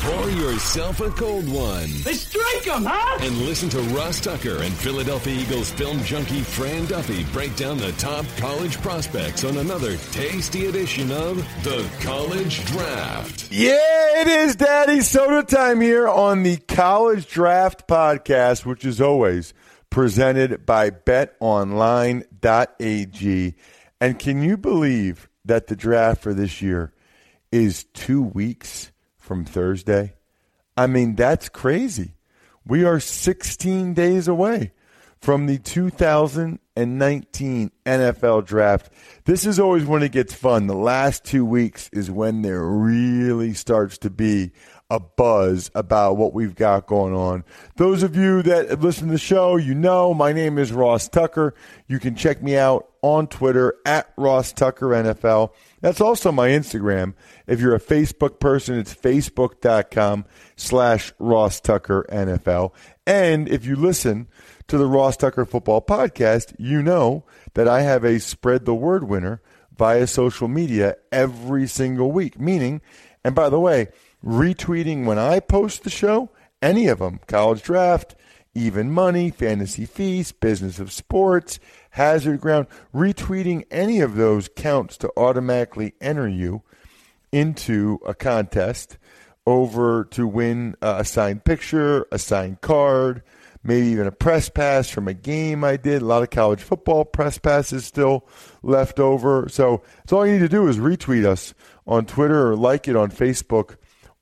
Pour yourself a cold one. Let's strike 'em, huh? And listen to Ross Tucker and Philadelphia Eagles film junkie Fran Duffy break down the top college prospects on another tasty edition of The College Draft. Yeah, it is Daddy Soda time here on the College Draft Podcast, which is always presented by betonline.ag. And can you believe that the draft for this year is two weeks from Thursday? I mean, that's crazy. We are 16 days away from the 2019 NFL draft. This is always when it gets fun. The last two weeks is when there really starts to be a buzz about what we've got going on. Those of you that listen to the show, you know my name is Ross Tucker. You can check me out on Twitter at Ross Tucker NFL. That's also my Instagram. If you're a Facebook person, it's facebook.com slash Ross Tucker NFL. And if you listen to the Ross Tucker Football Podcast, you know that I have a spread the word winner via social media every single week. Meaning, and by the way, retweeting when I post the show, any of them, college draft, even money, fantasy feast, business of sports, hazard ground, retweeting any of those counts to automatically enter you into a contest over to win a signed picture, a signed card, maybe even a press pass from a game I did. A lot of college football press passes still left over. So it's all you need to do is retweet us on Twitter or like it on Facebook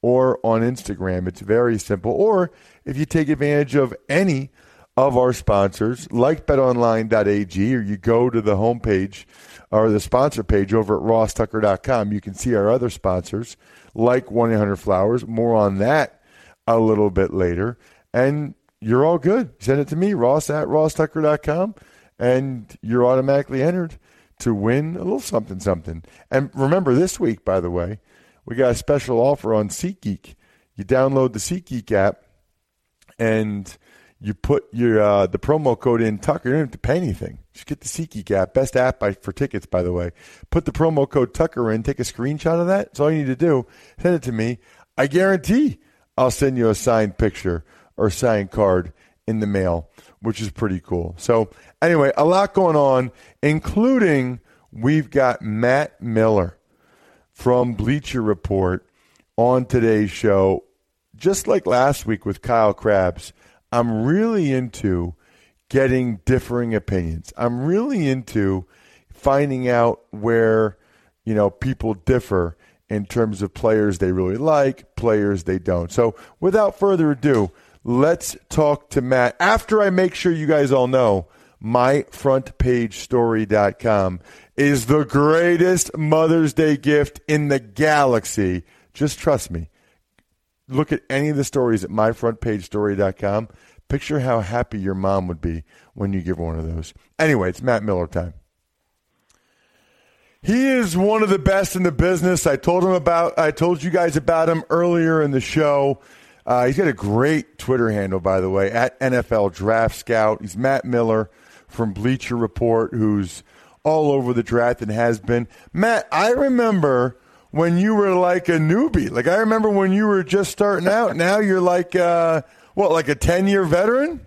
or on Instagram. It's very simple. Or if you take advantage of any of our sponsors, like betonline.ag, or you go to the homepage or the sponsor page over at rosstucker.com, you can see our other sponsors, like 1 800 Flowers. More on that a little bit later. And you're all good. Send it to me, ross at rosstucker.com, and you're automatically entered to win a little something, something. And remember, this week, by the way, we got a special offer on SeatGeek. You download the SeatGeek app and you put your uh, the promo code in Tucker. You don't have to pay anything. Just get the SeatGeek app. Best app by, for tickets, by the way. Put the promo code Tucker in. Take a screenshot of that. That's all you need to do. Send it to me. I guarantee I'll send you a signed picture or signed card in the mail, which is pretty cool. So anyway, a lot going on, including we've got Matt Miller from Bleacher Report on today's show. Just like last week with Kyle Crabbs, I'm really into getting differing opinions. I'm really into finding out where, you know, people differ in terms of players they really like, players they don't. So, without further ado, let's talk to Matt after I make sure you guys all know myfrontpagestory.com is the greatest Mother's Day gift in the galaxy. Just trust me. Look at any of the stories at myfrontpagestory.com. Picture how happy your mom would be when you give one of those. Anyway, it's Matt Miller time. He is one of the best in the business. I told him about I told you guys about him earlier in the show. Uh, he's got a great Twitter handle, by the way, at NFL Draft Scout. He's Matt Miller from Bleacher Report, who's all over the draft and has been. Matt, I remember when you were like a newbie. Like I remember when you were just starting out. Now you're like uh, what, like a ten year veteran?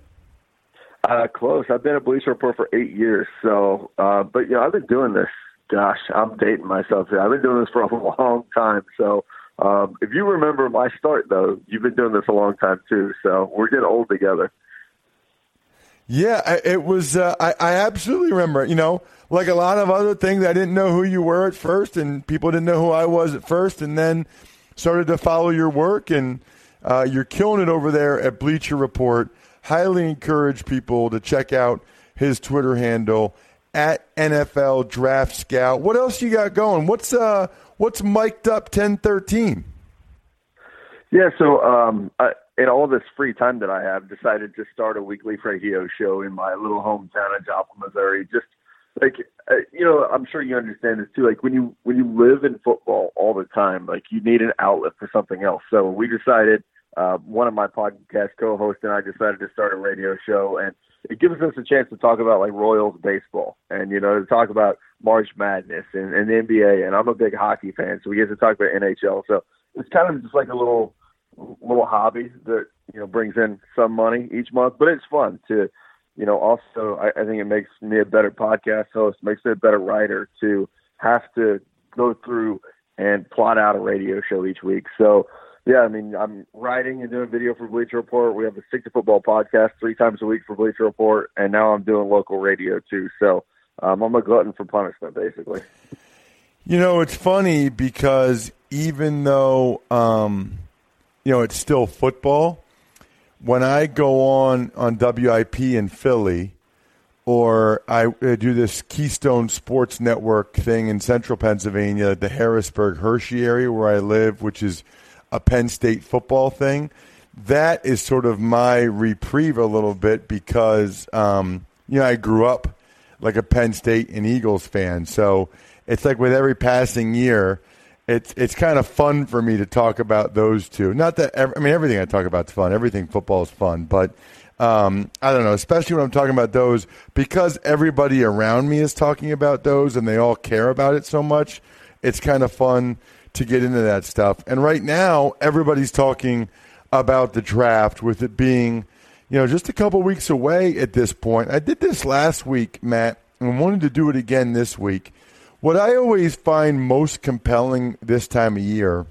Uh, close. I've been a Bleacher Report for eight years. So, uh, but you know, I've been doing this. Gosh, I'm dating myself here. I've been doing this for a long time. So, um, if you remember my start, though, you've been doing this a long time too. So we're getting old together. Yeah, it was. Uh, I, I absolutely remember. You know, like a lot of other things, I didn't know who you were at first, and people didn't know who I was at first, and then started to follow your work, and uh, you're killing it over there at Bleacher Report. Highly encourage people to check out his Twitter handle at NFL Draft Scout. What else you got going? What's uh what's mic'd up ten thirteen? Yeah, so um, I, in all this free time that I have, decided to start a weekly radio show in my little hometown of Joplin, Missouri. Just like uh, you know, I'm sure you understand this too. Like when you when you live in football all the time, like you need an outlet for something else. So we decided. Uh, one of my podcast co-hosts and I decided to start a radio show, and it gives us a chance to talk about like Royals baseball, and you know, to talk about March Madness and, and the NBA. And I'm a big hockey fan, so we get to talk about NHL. So it's kind of just like a little little hobby that you know brings in some money each month, but it's fun to you know also I, I think it makes me a better podcast host, makes me a better writer to have to go through and plot out a radio show each week. So yeah, I mean I'm writing and doing video for Bleacher Report. We have a stick to football podcast three times a week for Bleacher Report, and now I'm doing local radio too. So um, I'm a glutton for punishment, basically. You know, it's funny because even though um, you know, it's still football. When I go on on WIP in Philly, or I do this Keystone Sports Network thing in central Pennsylvania, the Harrisburg Hershey area where I live, which is a Penn State football thing. That is sort of my reprieve a little bit because, um, you know, I grew up like a Penn State and Eagles fan. So it's like with every passing year, it's it's kind of fun for me to talk about those two. Not that I mean everything I talk about is fun. Everything football is fun, but um, I don't know. Especially when I'm talking about those because everybody around me is talking about those and they all care about it so much. It's kind of fun to get into that stuff. And right now, everybody's talking about the draft with it being, you know, just a couple weeks away at this point. I did this last week, Matt, and wanted to do it again this week. What I always find most compelling this time of year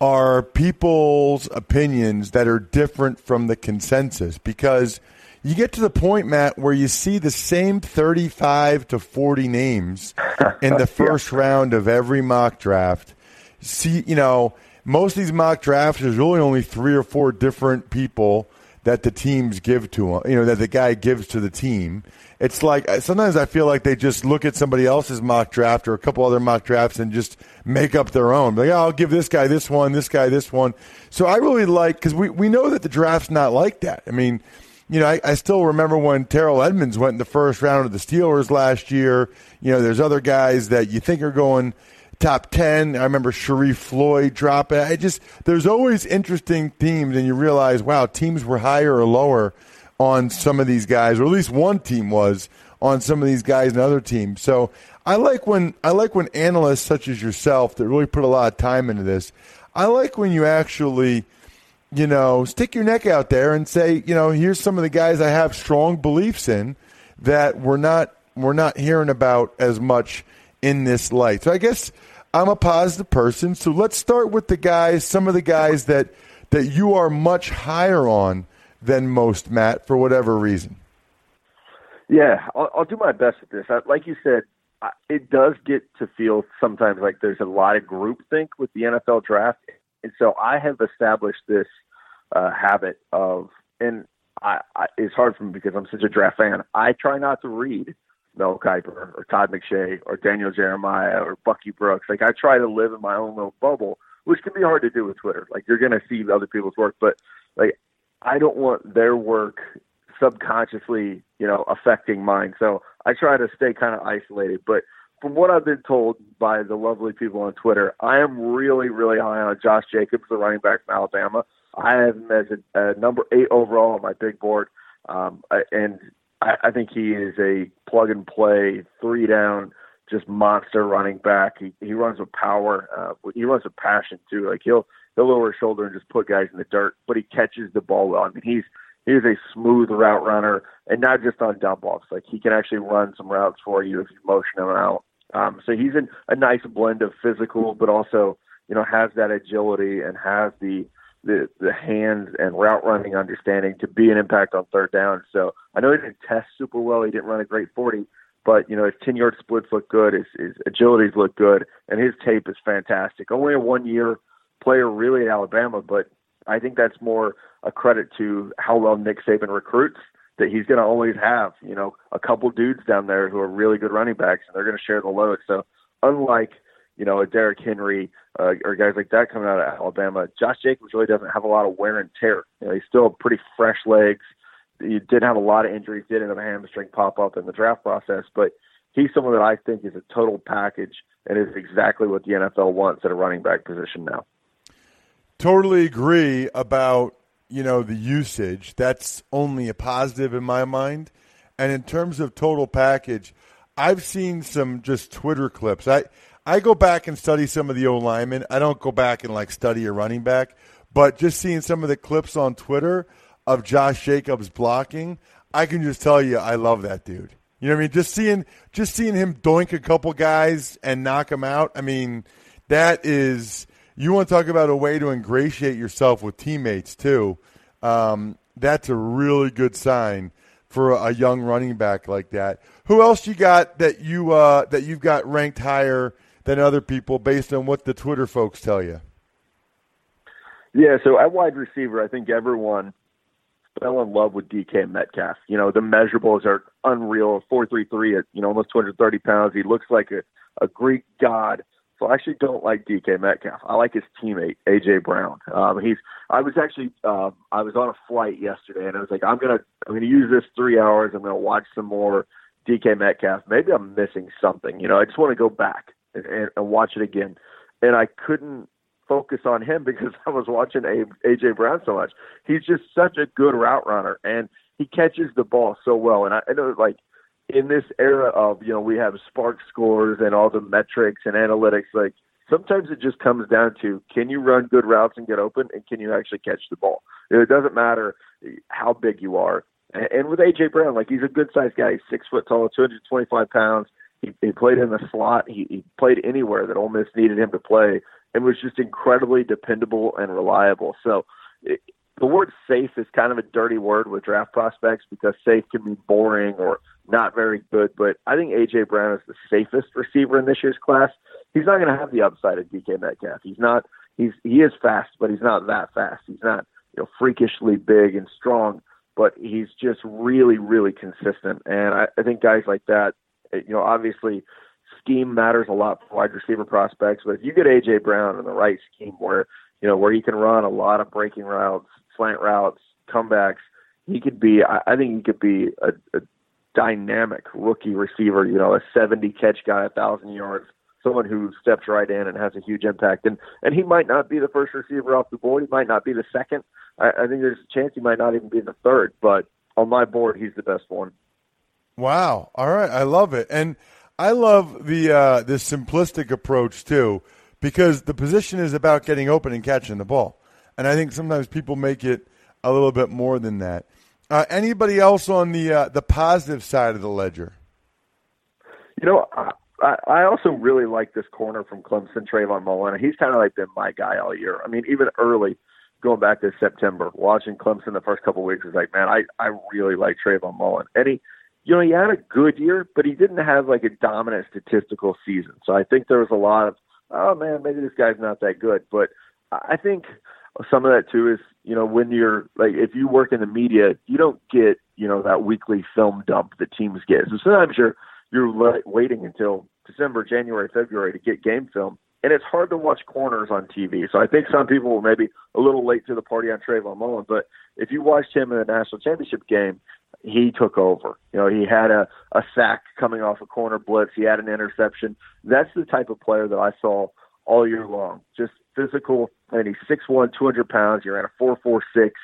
are people's opinions that are different from the consensus because you get to the point, Matt, where you see the same 35 to 40 names in the first yeah. round of every mock draft. See, you know, most of these mock drafts, there's really only three or four different people that the teams give to him, you know, that the guy gives to the team it's like uh, sometimes I feel like they just look at somebody else's mock draft or a couple other mock drafts and just make up their own. Like, oh, I'll give this guy this one, this guy this one. So I really like because we we know that the draft's not like that. I mean, you know, I, I still remember when Terrell Edmunds went in the first round of the Steelers last year. You know, there's other guys that you think are going top 10. I remember Sharrif Floyd dropping. I just, there's always interesting teams, and you realize, wow, teams were higher or lower on some of these guys, or at least one team was on some of these guys and other teams. So I like when I like when analysts such as yourself that really put a lot of time into this. I like when you actually, you know, stick your neck out there and say, you know, here's some of the guys I have strong beliefs in that we're not we're not hearing about as much in this light. So I guess I'm a positive person. So let's start with the guys, some of the guys that that you are much higher on than most, Matt, for whatever reason. Yeah, I'll, I'll do my best at this. I, like you said, I, it does get to feel sometimes like there's a lot of groupthink with the NFL draft, and so I have established this uh, habit of, and I, I, it's hard for me because I'm such a draft fan. I try not to read Mel Kiper or Todd McShay or Daniel Jeremiah or Bucky Brooks. Like I try to live in my own little bubble, which can be hard to do with Twitter. Like you're going to see other people's work, but like I don't want their work subconsciously, you know, affecting mine. So I try to stay kind of isolated. But from what I've been told by the lovely people on Twitter, I am really, really high on Josh Jacobs, the running back from Alabama. I have him as a, a number eight overall on my big board, um, and I, I think he is a plug and play, three down, just monster running back. He he runs with power. Uh, he runs with passion too. Like he'll he'll lower shoulder and just put guys in the dirt, but he catches the ball well. I mean, he's he's a smooth route runner, and not just on dump offs. Like he can actually run some routes for you if you motion him out. Um, so he's in a nice blend of physical, but also you know has that agility and has the the the hands and route running understanding to be an impact on third down. So I know he didn't test super well. He didn't run a great forty, but you know his ten yard splits look good. His, his agilities look good, and his tape is fantastic. Only a one year player really at Alabama, but I think that's more a credit to how well Nick Saban recruits that he's going to always have, you know, a couple dudes down there who are really good running backs and they're going to share the load. So unlike, you know, a Derrick Henry uh, or guys like that coming out of Alabama. Josh Jacobs really doesn't have a lot of wear and tear. You know, he's still pretty fresh legs. He did have a lot of injuries, did have a hamstring pop up in the draft process, but he's someone that I think is a total package and is exactly what the NFL wants at a running back position now. Totally agree about you know the usage. That's only a positive in my mind. And in terms of total package, I've seen some just Twitter clips. I I go back and study some of the O linemen. I don't go back and like study a running back, but just seeing some of the clips on Twitter of Josh Jacobs blocking, I can just tell you I love that dude. You know what I mean? Just seeing just seeing him doink a couple guys and knock them out. I mean, that is you want to talk about a way to ingratiate yourself with teammates too. Um, that's a really good sign for a young running back like that. Who else you got that you uh, that you've got ranked higher than other people based on what the Twitter folks tell you? Yeah, so at wide receiver, I think everyone fell in love with DK Metcalf. You know, the measurables are unreal. Four three three at you know almost two hundred thirty pounds. He looks like a, a Greek god. I actually don't like DK Metcalf. I like his teammate AJ Brown. Um, he's. I was actually. Uh, I was on a flight yesterday, and I was like, I'm gonna. I'm gonna use this three hours. I'm gonna watch some more DK Metcalf. Maybe I'm missing something. You know, I just want to go back and, and, and watch it again. And I couldn't focus on him because I was watching AJ Brown so much. He's just such a good route runner, and he catches the ball so well. And I, I know, like in this era of you know we have SPARQ scores and all the metrics and analytics like sometimes it just comes down to can you run good routes and get open and can you actually catch the ball? It doesn't matter how big you are. And with aj brown like he's a good sized guy. He's six foot tall 225 pounds. He, he played in the slot. He, he played anywhere that Ole Miss needed him to play and was just incredibly dependable and reliable. So the word safe is kind of a dirty word with draft prospects because safe can be boring or not very good. But I think AJ Brown is the safest receiver in this year's class. He's not going to have the upside of DK Metcalf. He's not. He's he is fast, but he's not that fast. He's not you know freakishly big and strong, but he's just really really consistent. And I, I think guys like that, you know, obviously scheme matters a lot for wide receiver prospects. But if you get AJ Brown in the right scheme where you know where he can run a lot of breaking routes slant routes, comebacks. He could be. I, think he could be a, a dynamic rookie receiver. You know, a 70 catch guy, a thousand yards, someone who steps right in and has a huge impact. And and he might not be the first receiver off the board. He might not be the second. I, I think there's a chance he might not even be the third. But on my board, he's the best one. Wow! All right, I love it, and I love the uh, the simplistic approach too, because the position is about getting open and catching the ball. And I think sometimes people make it a little bit more than that. Uh, anybody else on the uh, the positive side of the ledger? You know, I, I also really like this corner from Clemson, Trayvon Mullen. He's kind of like been my guy all year. I mean, even early, going back to September, watching Clemson the first couple of weeks was like, man, I I really like Trayvon Mullen, and he. You know, he had a good year, but he didn't have like a dominant statistical season. So I think there was a lot of, oh man, maybe this guy's not that good. But I think some of that too is you know when you're like if you work in the media you don't get you know that weekly film dump that teams get. So sometimes you're you're waiting until december january february to get game film and it's hard to watch corners on tv so i think some people were maybe a little late to the party on Trayvon Mullen but if you watched him in the national championship game he took over. You know he had a a sack coming off a corner blitz. He had an interception. That's the type of player that i saw all year long. Just physical, and he's six one, two hundred pounds. He ran a four four six.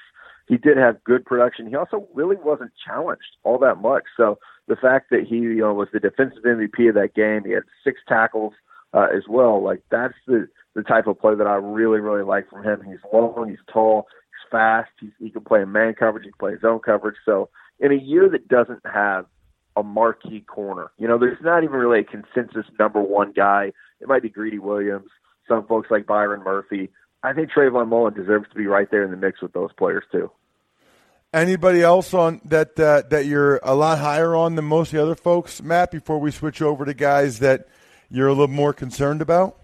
He did have good production. He also really wasn't challenged all that much. So the fact that he you know was the defensive MVP of that game, he had six tackles uh, as well. Like that's the the type of play that I really really like from him. He's long, he's tall, he's fast. He's, he can play in man coverage, he can play zone coverage. So in a year that doesn't have a marquee corner, you know, there's not even really a consensus number one guy. It might be Greedy Williams some folks like Byron Murphy. I think Trayvon Mullen deserves to be right there in the mix with those players too. Anybody else on that uh, that you're a lot higher on than most of the other folks, Matt? Before we switch over to guys that you're a little more concerned about.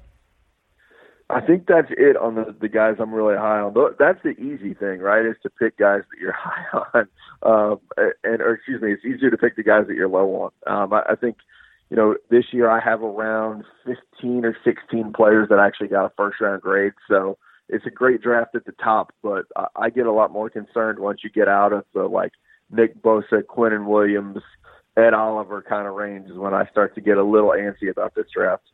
I think that's it on the the guys I'm really high on. That's the easy thing, right? Is to pick guys that you're high on, um, and or excuse me, it's easier to pick the guys that you're low on. Um, I, I think you know, this year I have around 15 or 16 players that actually got a first round grade. So it's a great draft at the top, but I get a lot more concerned once you get out of the like Nick Bosa, Quinnen Williams, Ed Oliver kind of range is when I start to get a little antsy about this draft.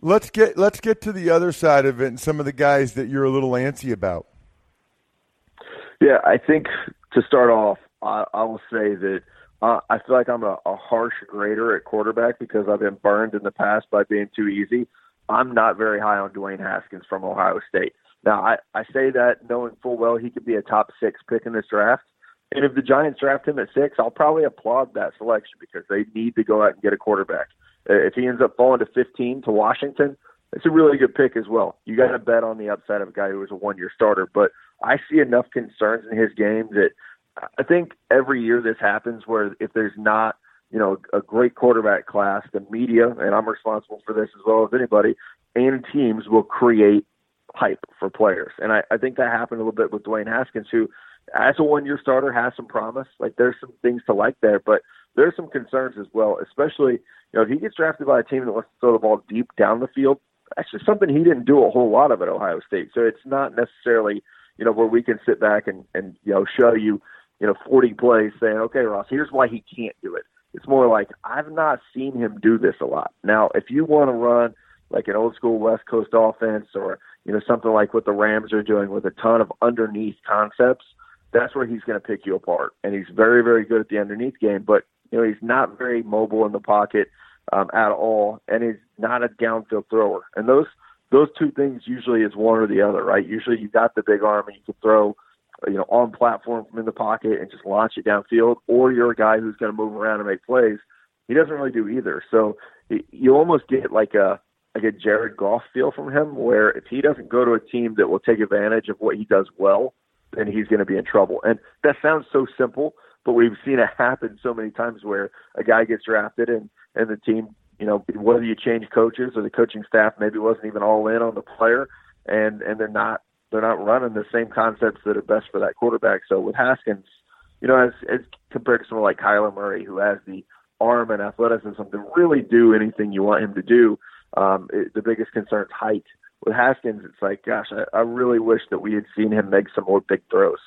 Let's get let's get to the other side of it and some of the guys that you're a little antsy about. Yeah, I think to start off, I, I will say that uh, I feel like I'm a, a harsh grader at quarterback because I've been burned in the past by being too easy. I'm not very high on Dwayne Haskins from Ohio State. Now, I, I say that knowing full well he could be a top six pick in this draft. And if the Giants draft him at six, I'll probably applaud that selection because they need to go out and get a quarterback. If he ends up falling to 15 to Washington, it's a really good pick as well. You got to bet on the upside of a guy who was a one year starter. But I see enough concerns in his game that I think every year this happens where if there's not, you know, a great quarterback class, the media, and I'm responsible for this as well as anybody, and teams will create hype for players. And I, I think that happened a little bit with Dwayne Haskins, who, as a one year starter, has some promise. Like there's some things to like there, but there's some concerns as well, especially, you know, if he gets drafted by a team that wants to throw the ball deep down the field, that's just something he didn't do a whole lot of at Ohio State. So it's not necessarily, you know, where we can sit back and, and you know, show you, you know, 40 plays saying, okay, Ross, here's why he can't do it. It's more like I've not seen him do this a lot. Now, if you want to run like an old school West Coast offense or, you know, something like what the Rams are doing with a ton of underneath concepts, that's where he's going to pick you apart. And he's very, very good at the underneath game, but, you know, he's not very mobile in the pocket um, at all, and he's not a downfield thrower. And those those two things usually is one or the other, right? Usually you got the big arm and you can throw – you know, on platform from in the pocket and just launch it downfield, or you're a guy who's going to move around and make plays. He doesn't really do either. So you almost get like a like a Jared Goff feel from him, where if he doesn't go to a team that will take advantage of what he does well, then he's going to be in trouble. And that sounds so simple, but we've seen it happen so many times where a guy gets drafted and and the team, you know, whether you change coaches or the coaching staff maybe wasn't even all in on the player, and and they're not they're not running the same concepts that are best for that quarterback. So with Haskins, you know, as, as compared to someone like Kyler Murray, who has the arm and athleticism to really do anything you want him to do, um, it, the biggest concern is height. With Haskins, it's like, gosh, I, I really wish that we had seen him make some more big throws.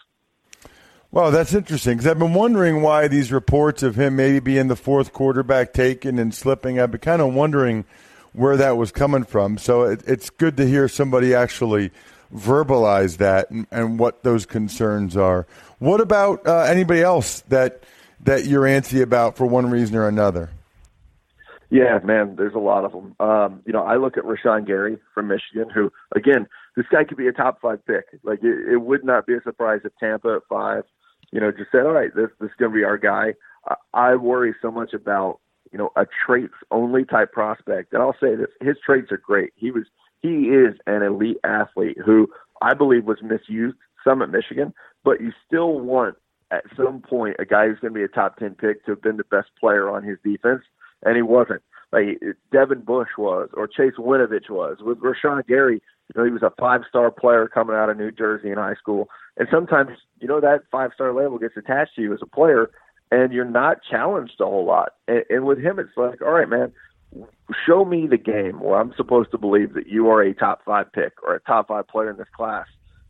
Well, that's interesting because I've been wondering why these reports of him maybe being the fourth quarterback taken and slipping. I've been kind of wondering where that was coming from. So it, it's good to hear somebody actually – verbalize that and, and what those concerns are. What about uh, anybody else that that you're antsy about for one reason or another? Yeah, man, there's a lot of them. Um, you know, I look at Rashan Gary from Michigan, who, again, this guy could be a top five pick. Like, it, it would not be a surprise if Tampa at five, you know, just said, all right, this, this is going to be our guy. I, I worry so much about, you know, a traits only type prospect. And I'll say this his traits are great. He was he is an elite athlete who I believe was misused some at Michigan, but you still want at some point a guy who's going to be a top 10 pick to have been the best player on his defense, and he wasn't. Like Devin Bush was, or Chase Winovich was. With Rashan Gary, you know, he was a five-star player coming out of New Jersey in high school, and sometimes, you know, that five-star label gets attached to you as a player, and you're not challenged a whole lot. And, and with him, it's like, all right, man, show me the game where I'm supposed to believe that you are a top five pick or a top five player in this class,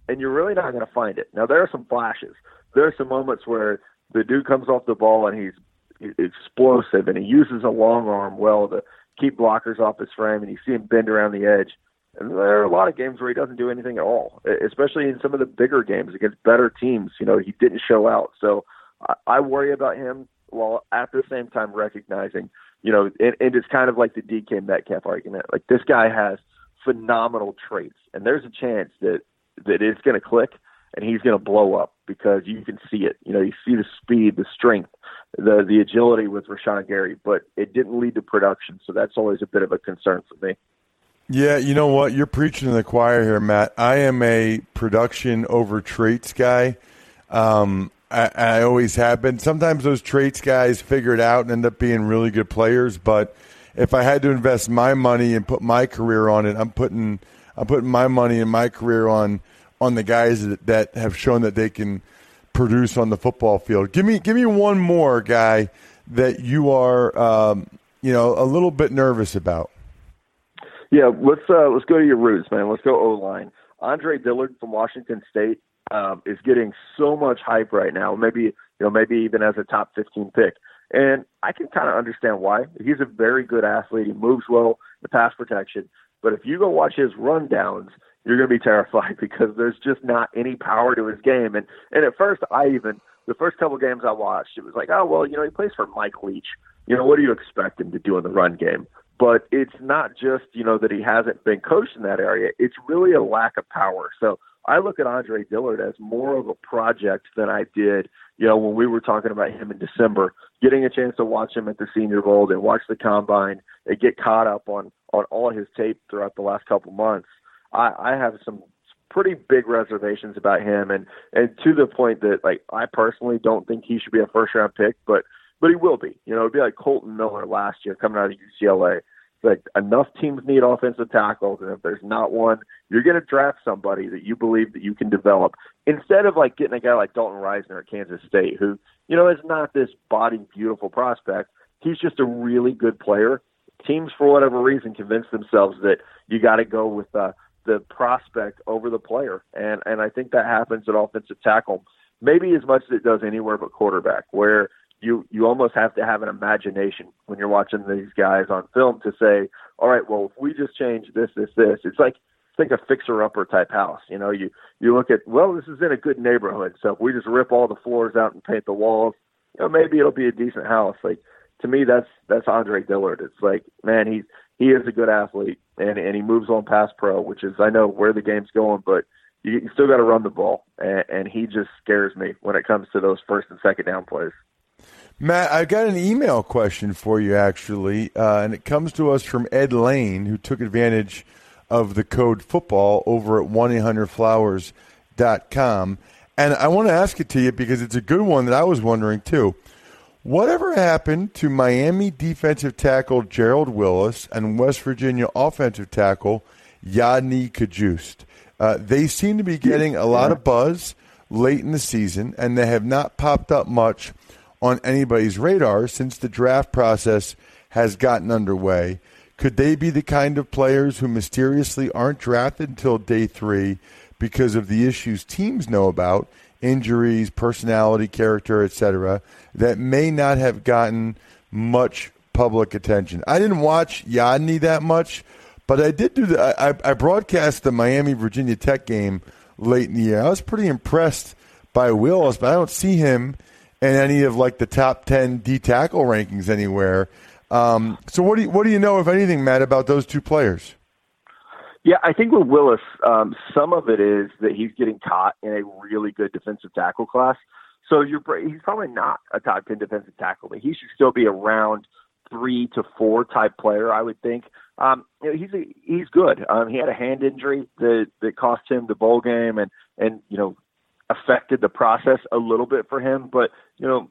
and you're really not going to find it. Now there are some flashes. There are some moments where the dude comes off the ball and he's explosive and he uses a long arm well to keep blockers off his frame, and you see him bend around the edge. And there are a lot of games where he doesn't do anything at all, especially in some of the bigger games against better teams. You know, he didn't show out. So I, I worry about him while at the same time recognizing you know, and, and it's kind of like the DK Metcalf argument. Like this guy has phenomenal traits, and there's a chance that that it's going to click and he's going to blow up because you can see it. You know, you see the speed, the strength, the the agility with Rashan Gary, but it didn't lead to production, so that's always a bit of a concern for me. Yeah, you know what? You're preaching to the choir here, Matt. I am a production over traits guy. Um, I, I always have been. Sometimes those traits guys figure it out and end up being really good players. But if I had to invest my money and put my career on it, I'm putting I'm putting my money and my career on on the guys that, that have shown that they can produce on the football field. Give me give me one more guy that you are um, you know, a little bit nervous about? Yeah, let's uh, let's go to your roots, man. Let's go O line. Andre Dillard from Washington State um, is getting so much hype right now. Maybe you know, maybe even as a top 15 pick. And I can kind of understand why. He's a very good athlete. He moves well, the pass protection. But if you go watch his rundowns, you're going to be terrified because there's just not any power to his game. And and at first, I even the first couple games I watched, it was like, oh well, you know, he plays for Mike Leach. You know, what do you expect him to do in the run game? But it's not just you know that he hasn't been coached in that area. It's really a lack of power. So I look at Andre Dillard as more of a project than I did, you know, when we were talking about him in December, getting a chance to watch him at the Senior Bowl and watch the combine and get caught up on on all his tape throughout the last couple months. I, I have some pretty big reservations about him, and and to the point that like I personally don't think he should be a first round pick, but but he will be. You know, it'd be like Kolton Miller last year coming out of UCLA like enough teams need offensive tackles, and if there's not one, you're going to draft somebody that you believe that you can develop instead of like getting a guy like Dalton Risner at Kansas State, who you know is not this body beautiful prospect. He's just a really good player. Teams, for whatever reason, convince themselves that you got to go with uh, the prospect over the player, and and I think that happens at offensive tackle maybe as much as it does anywhere but quarterback, where you you almost have to have an imagination when you're watching these guys on film to say, all right, well, if we just change this, this, this, it's like it's like a fixer upper type house. You know, you you look at well, this is in a good neighborhood, so if we just rip all the floors out and paint the walls, you know, maybe it'll be a decent house. Like to me, that's that's Andre Dillard. It's like man, he's he is a good athlete and and he moves on pass pro, which is I know where the game's going, but you, you still got to run the ball, and, and he just scares me when it comes to those first and second down plays. Matt, I've got an email question for you, actually, uh, and it comes to us from Ed Lane, who took advantage of the code football over at 1 800flowers.com. And I want to ask it to you because it's a good one that I was wondering, too. Whatever happened to Miami defensive tackle Gerald Willis and West Virginia offensive tackle Yodny Cajuste? Uh, they seem to be getting a lot of buzz late in the season, and they have not popped up much – on anybody's radar since the draft process has gotten underway. Could they be the kind of players who mysteriously aren't drafted until day three because of the issues teams know about, injuries, personality, character, etc., that may not have gotten much public attention? I didn't watch Yodny that much, but I did do the. I, I broadcast the Miami Virginia Tech game late in the year. I was pretty impressed by Willis, but I don't see him in any of like the top ten D tackle rankings anywhere. Um, so what do you, what do you know, if anything, Matt, about those two players? Yeah, I think with Willis, um, some of it is that he's getting caught in a really good defensive tackle class. So you're he's probably not a top ten defensive tackle, but he should still be around three to four type player, I would think. Um, you know, he's a, he's good. Um, he had a hand injury that that cost him the bowl game, and and you know affected the process a little bit for him. But you know,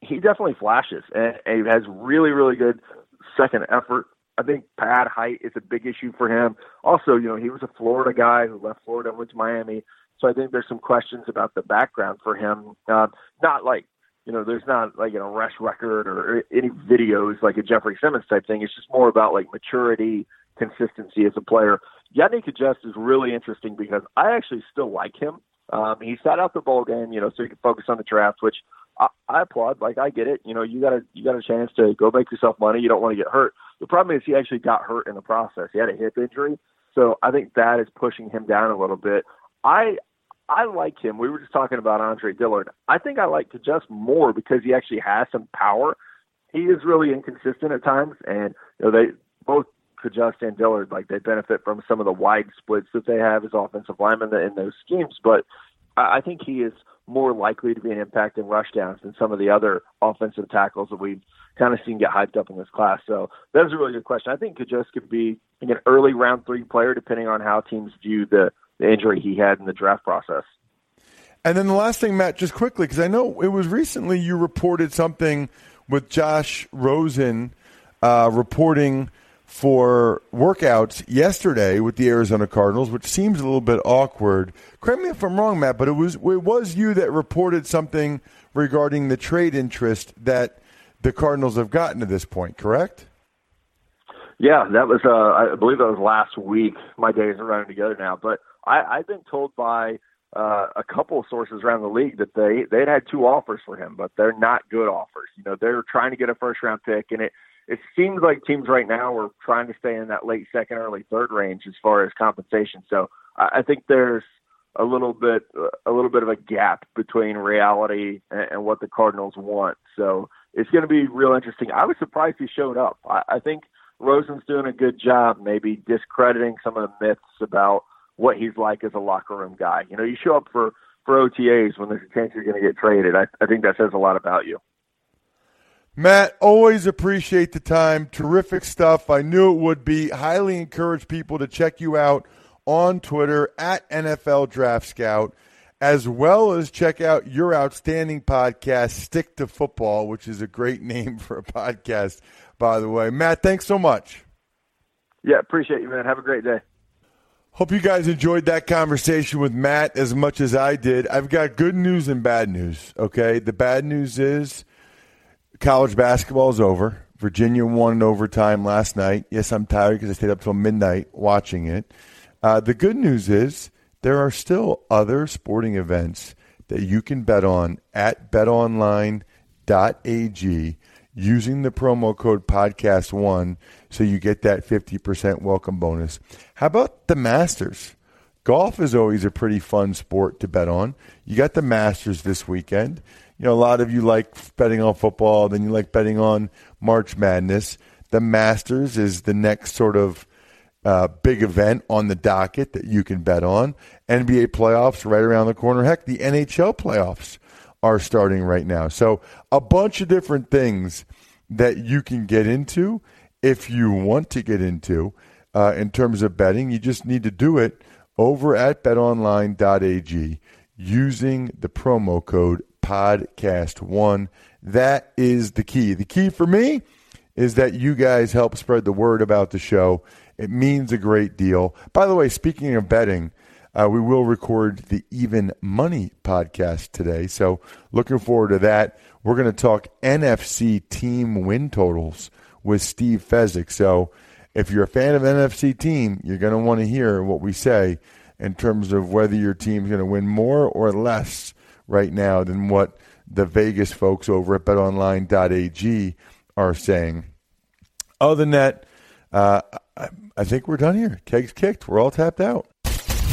he definitely flashes and, he has really, really good second effort. I think pad height is a big issue for him. Also, you know, he was a Florida guy who left Florida and went to Miami. So I think there's some questions about the background for him. Um, not like, you know, there's not like an arrest record or any videos like a Jeffrey Simmons type thing. It's just more about like maturity, consistency as a player. Yodny Cajuste is really interesting because I actually still like him. Um, he sat out the bowl game, you know, so he could focus on the draft, which I, I applaud. Like I get it. You know, you got a you got a chance to go make yourself money. You don't want to get hurt. The problem is he actually got hurt in the process. He had a hip injury, so I think that is pushing him down a little bit. I I like him. We were just talking about Andre Dillard. I think I like to just more because he actually has some power. He is really inconsistent at times, and you know they both Cajuste and Dillard like they benefit from some of the wide splits that they have as offensive linemen in those schemes. But I think he is more likely to be an impact in rush downs than some of the other offensive tackles that we've kind of seen get hyped up in this class. So that's a really good question. I think Cajuste could be an early round three player depending on how teams view the, the injury he had in the draft process. And then the last thing, Matt, just quickly, because I know it was recently you reported something with Josh Rosen uh, reporting – for workouts yesterday with the Arizona Cardinals, which seems a little bit awkward. Correct me if I'm wrong, Matt, but it was it was you that reported something regarding the trade interest that the Cardinals have gotten to this point, correct? Yeah, that was. Uh, I believe that was last week. My days are running together now, but I, I've been told by uh, a couple of sources around the league that they they'd had two offers for him, but they're not good offers. You know, they're trying to get a first round pick, and it it seems like teams right now are trying to stay in that late second, early third range as far as compensation. So I, think there's a little bit a little bit of a gap between reality and, and what the Cardinals want. So it's going to be real interesting. I was surprised he showed up. I, I think Rosen's doing a good job, maybe discrediting some of the myths about what he's like as a locker room guy. You know, you show up for for OTAs when there's a chance you're going to get traded. I, I think that says a lot about you. Matt, always appreciate the time. Terrific stuff. I knew it would be. Highly encourage people to check you out on Twitter at NFL Draft Scout, as well as check out your outstanding podcast, Stick to Football, which is a great name for a podcast, by the way. Matt, thanks so much. Yeah, appreciate you, man. Have a great day. Hope you guys enjoyed that conversation with Matt as much as I did. I've got good news and bad news, okay? The bad news is college basketball is over. Virginia won in overtime last night. Yes, I'm tired because I stayed up till midnight watching it. Uh, the good news is there are still other sporting events that you can bet on at betonline.ag using the promo code podcast1 so you get that 50% welcome bonus. How about the Masters? Golf is always a pretty fun sport to bet on. You got the Masters this weekend. You know, a lot of you like betting on football, then you like betting on March Madness. The Masters is the next sort of uh, big event on the docket that you can bet on. NBA playoffs right around the corner. Heck, the NHL playoffs are starting right now. So, a bunch of different things that you can get into if you want to get into uh, in terms of betting. You just need to do it over at betonline.ag using the promo code podcast1. That is the key. The key for me is that you guys help spread the word about the show. It means a great deal. By the way, speaking of betting, uh, we will record the Even Money podcast today. So, looking forward to that. We're going to talk NFC team win totals with Steve Fezzik. So, if you're a fan of NFC team, you're going to want to hear what we say in terms of whether your team's going to win more or less right now than what the Vegas folks over at betonline.ag are saying. Other than that, uh, I, I think we're done here. Kegs kicked. We're all tapped out.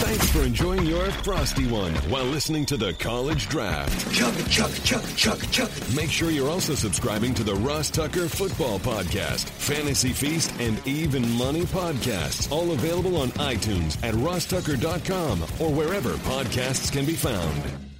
Thanks for enjoying your Frosty One while listening to the College Draft. Chuck, chuck, chuck, chuck, chuck. Make sure you're also subscribing to the Ross Tucker Football Podcast, Fantasy Feast, and Even Money Podcasts, all available on iTunes at rosstucker.com or wherever podcasts can be found.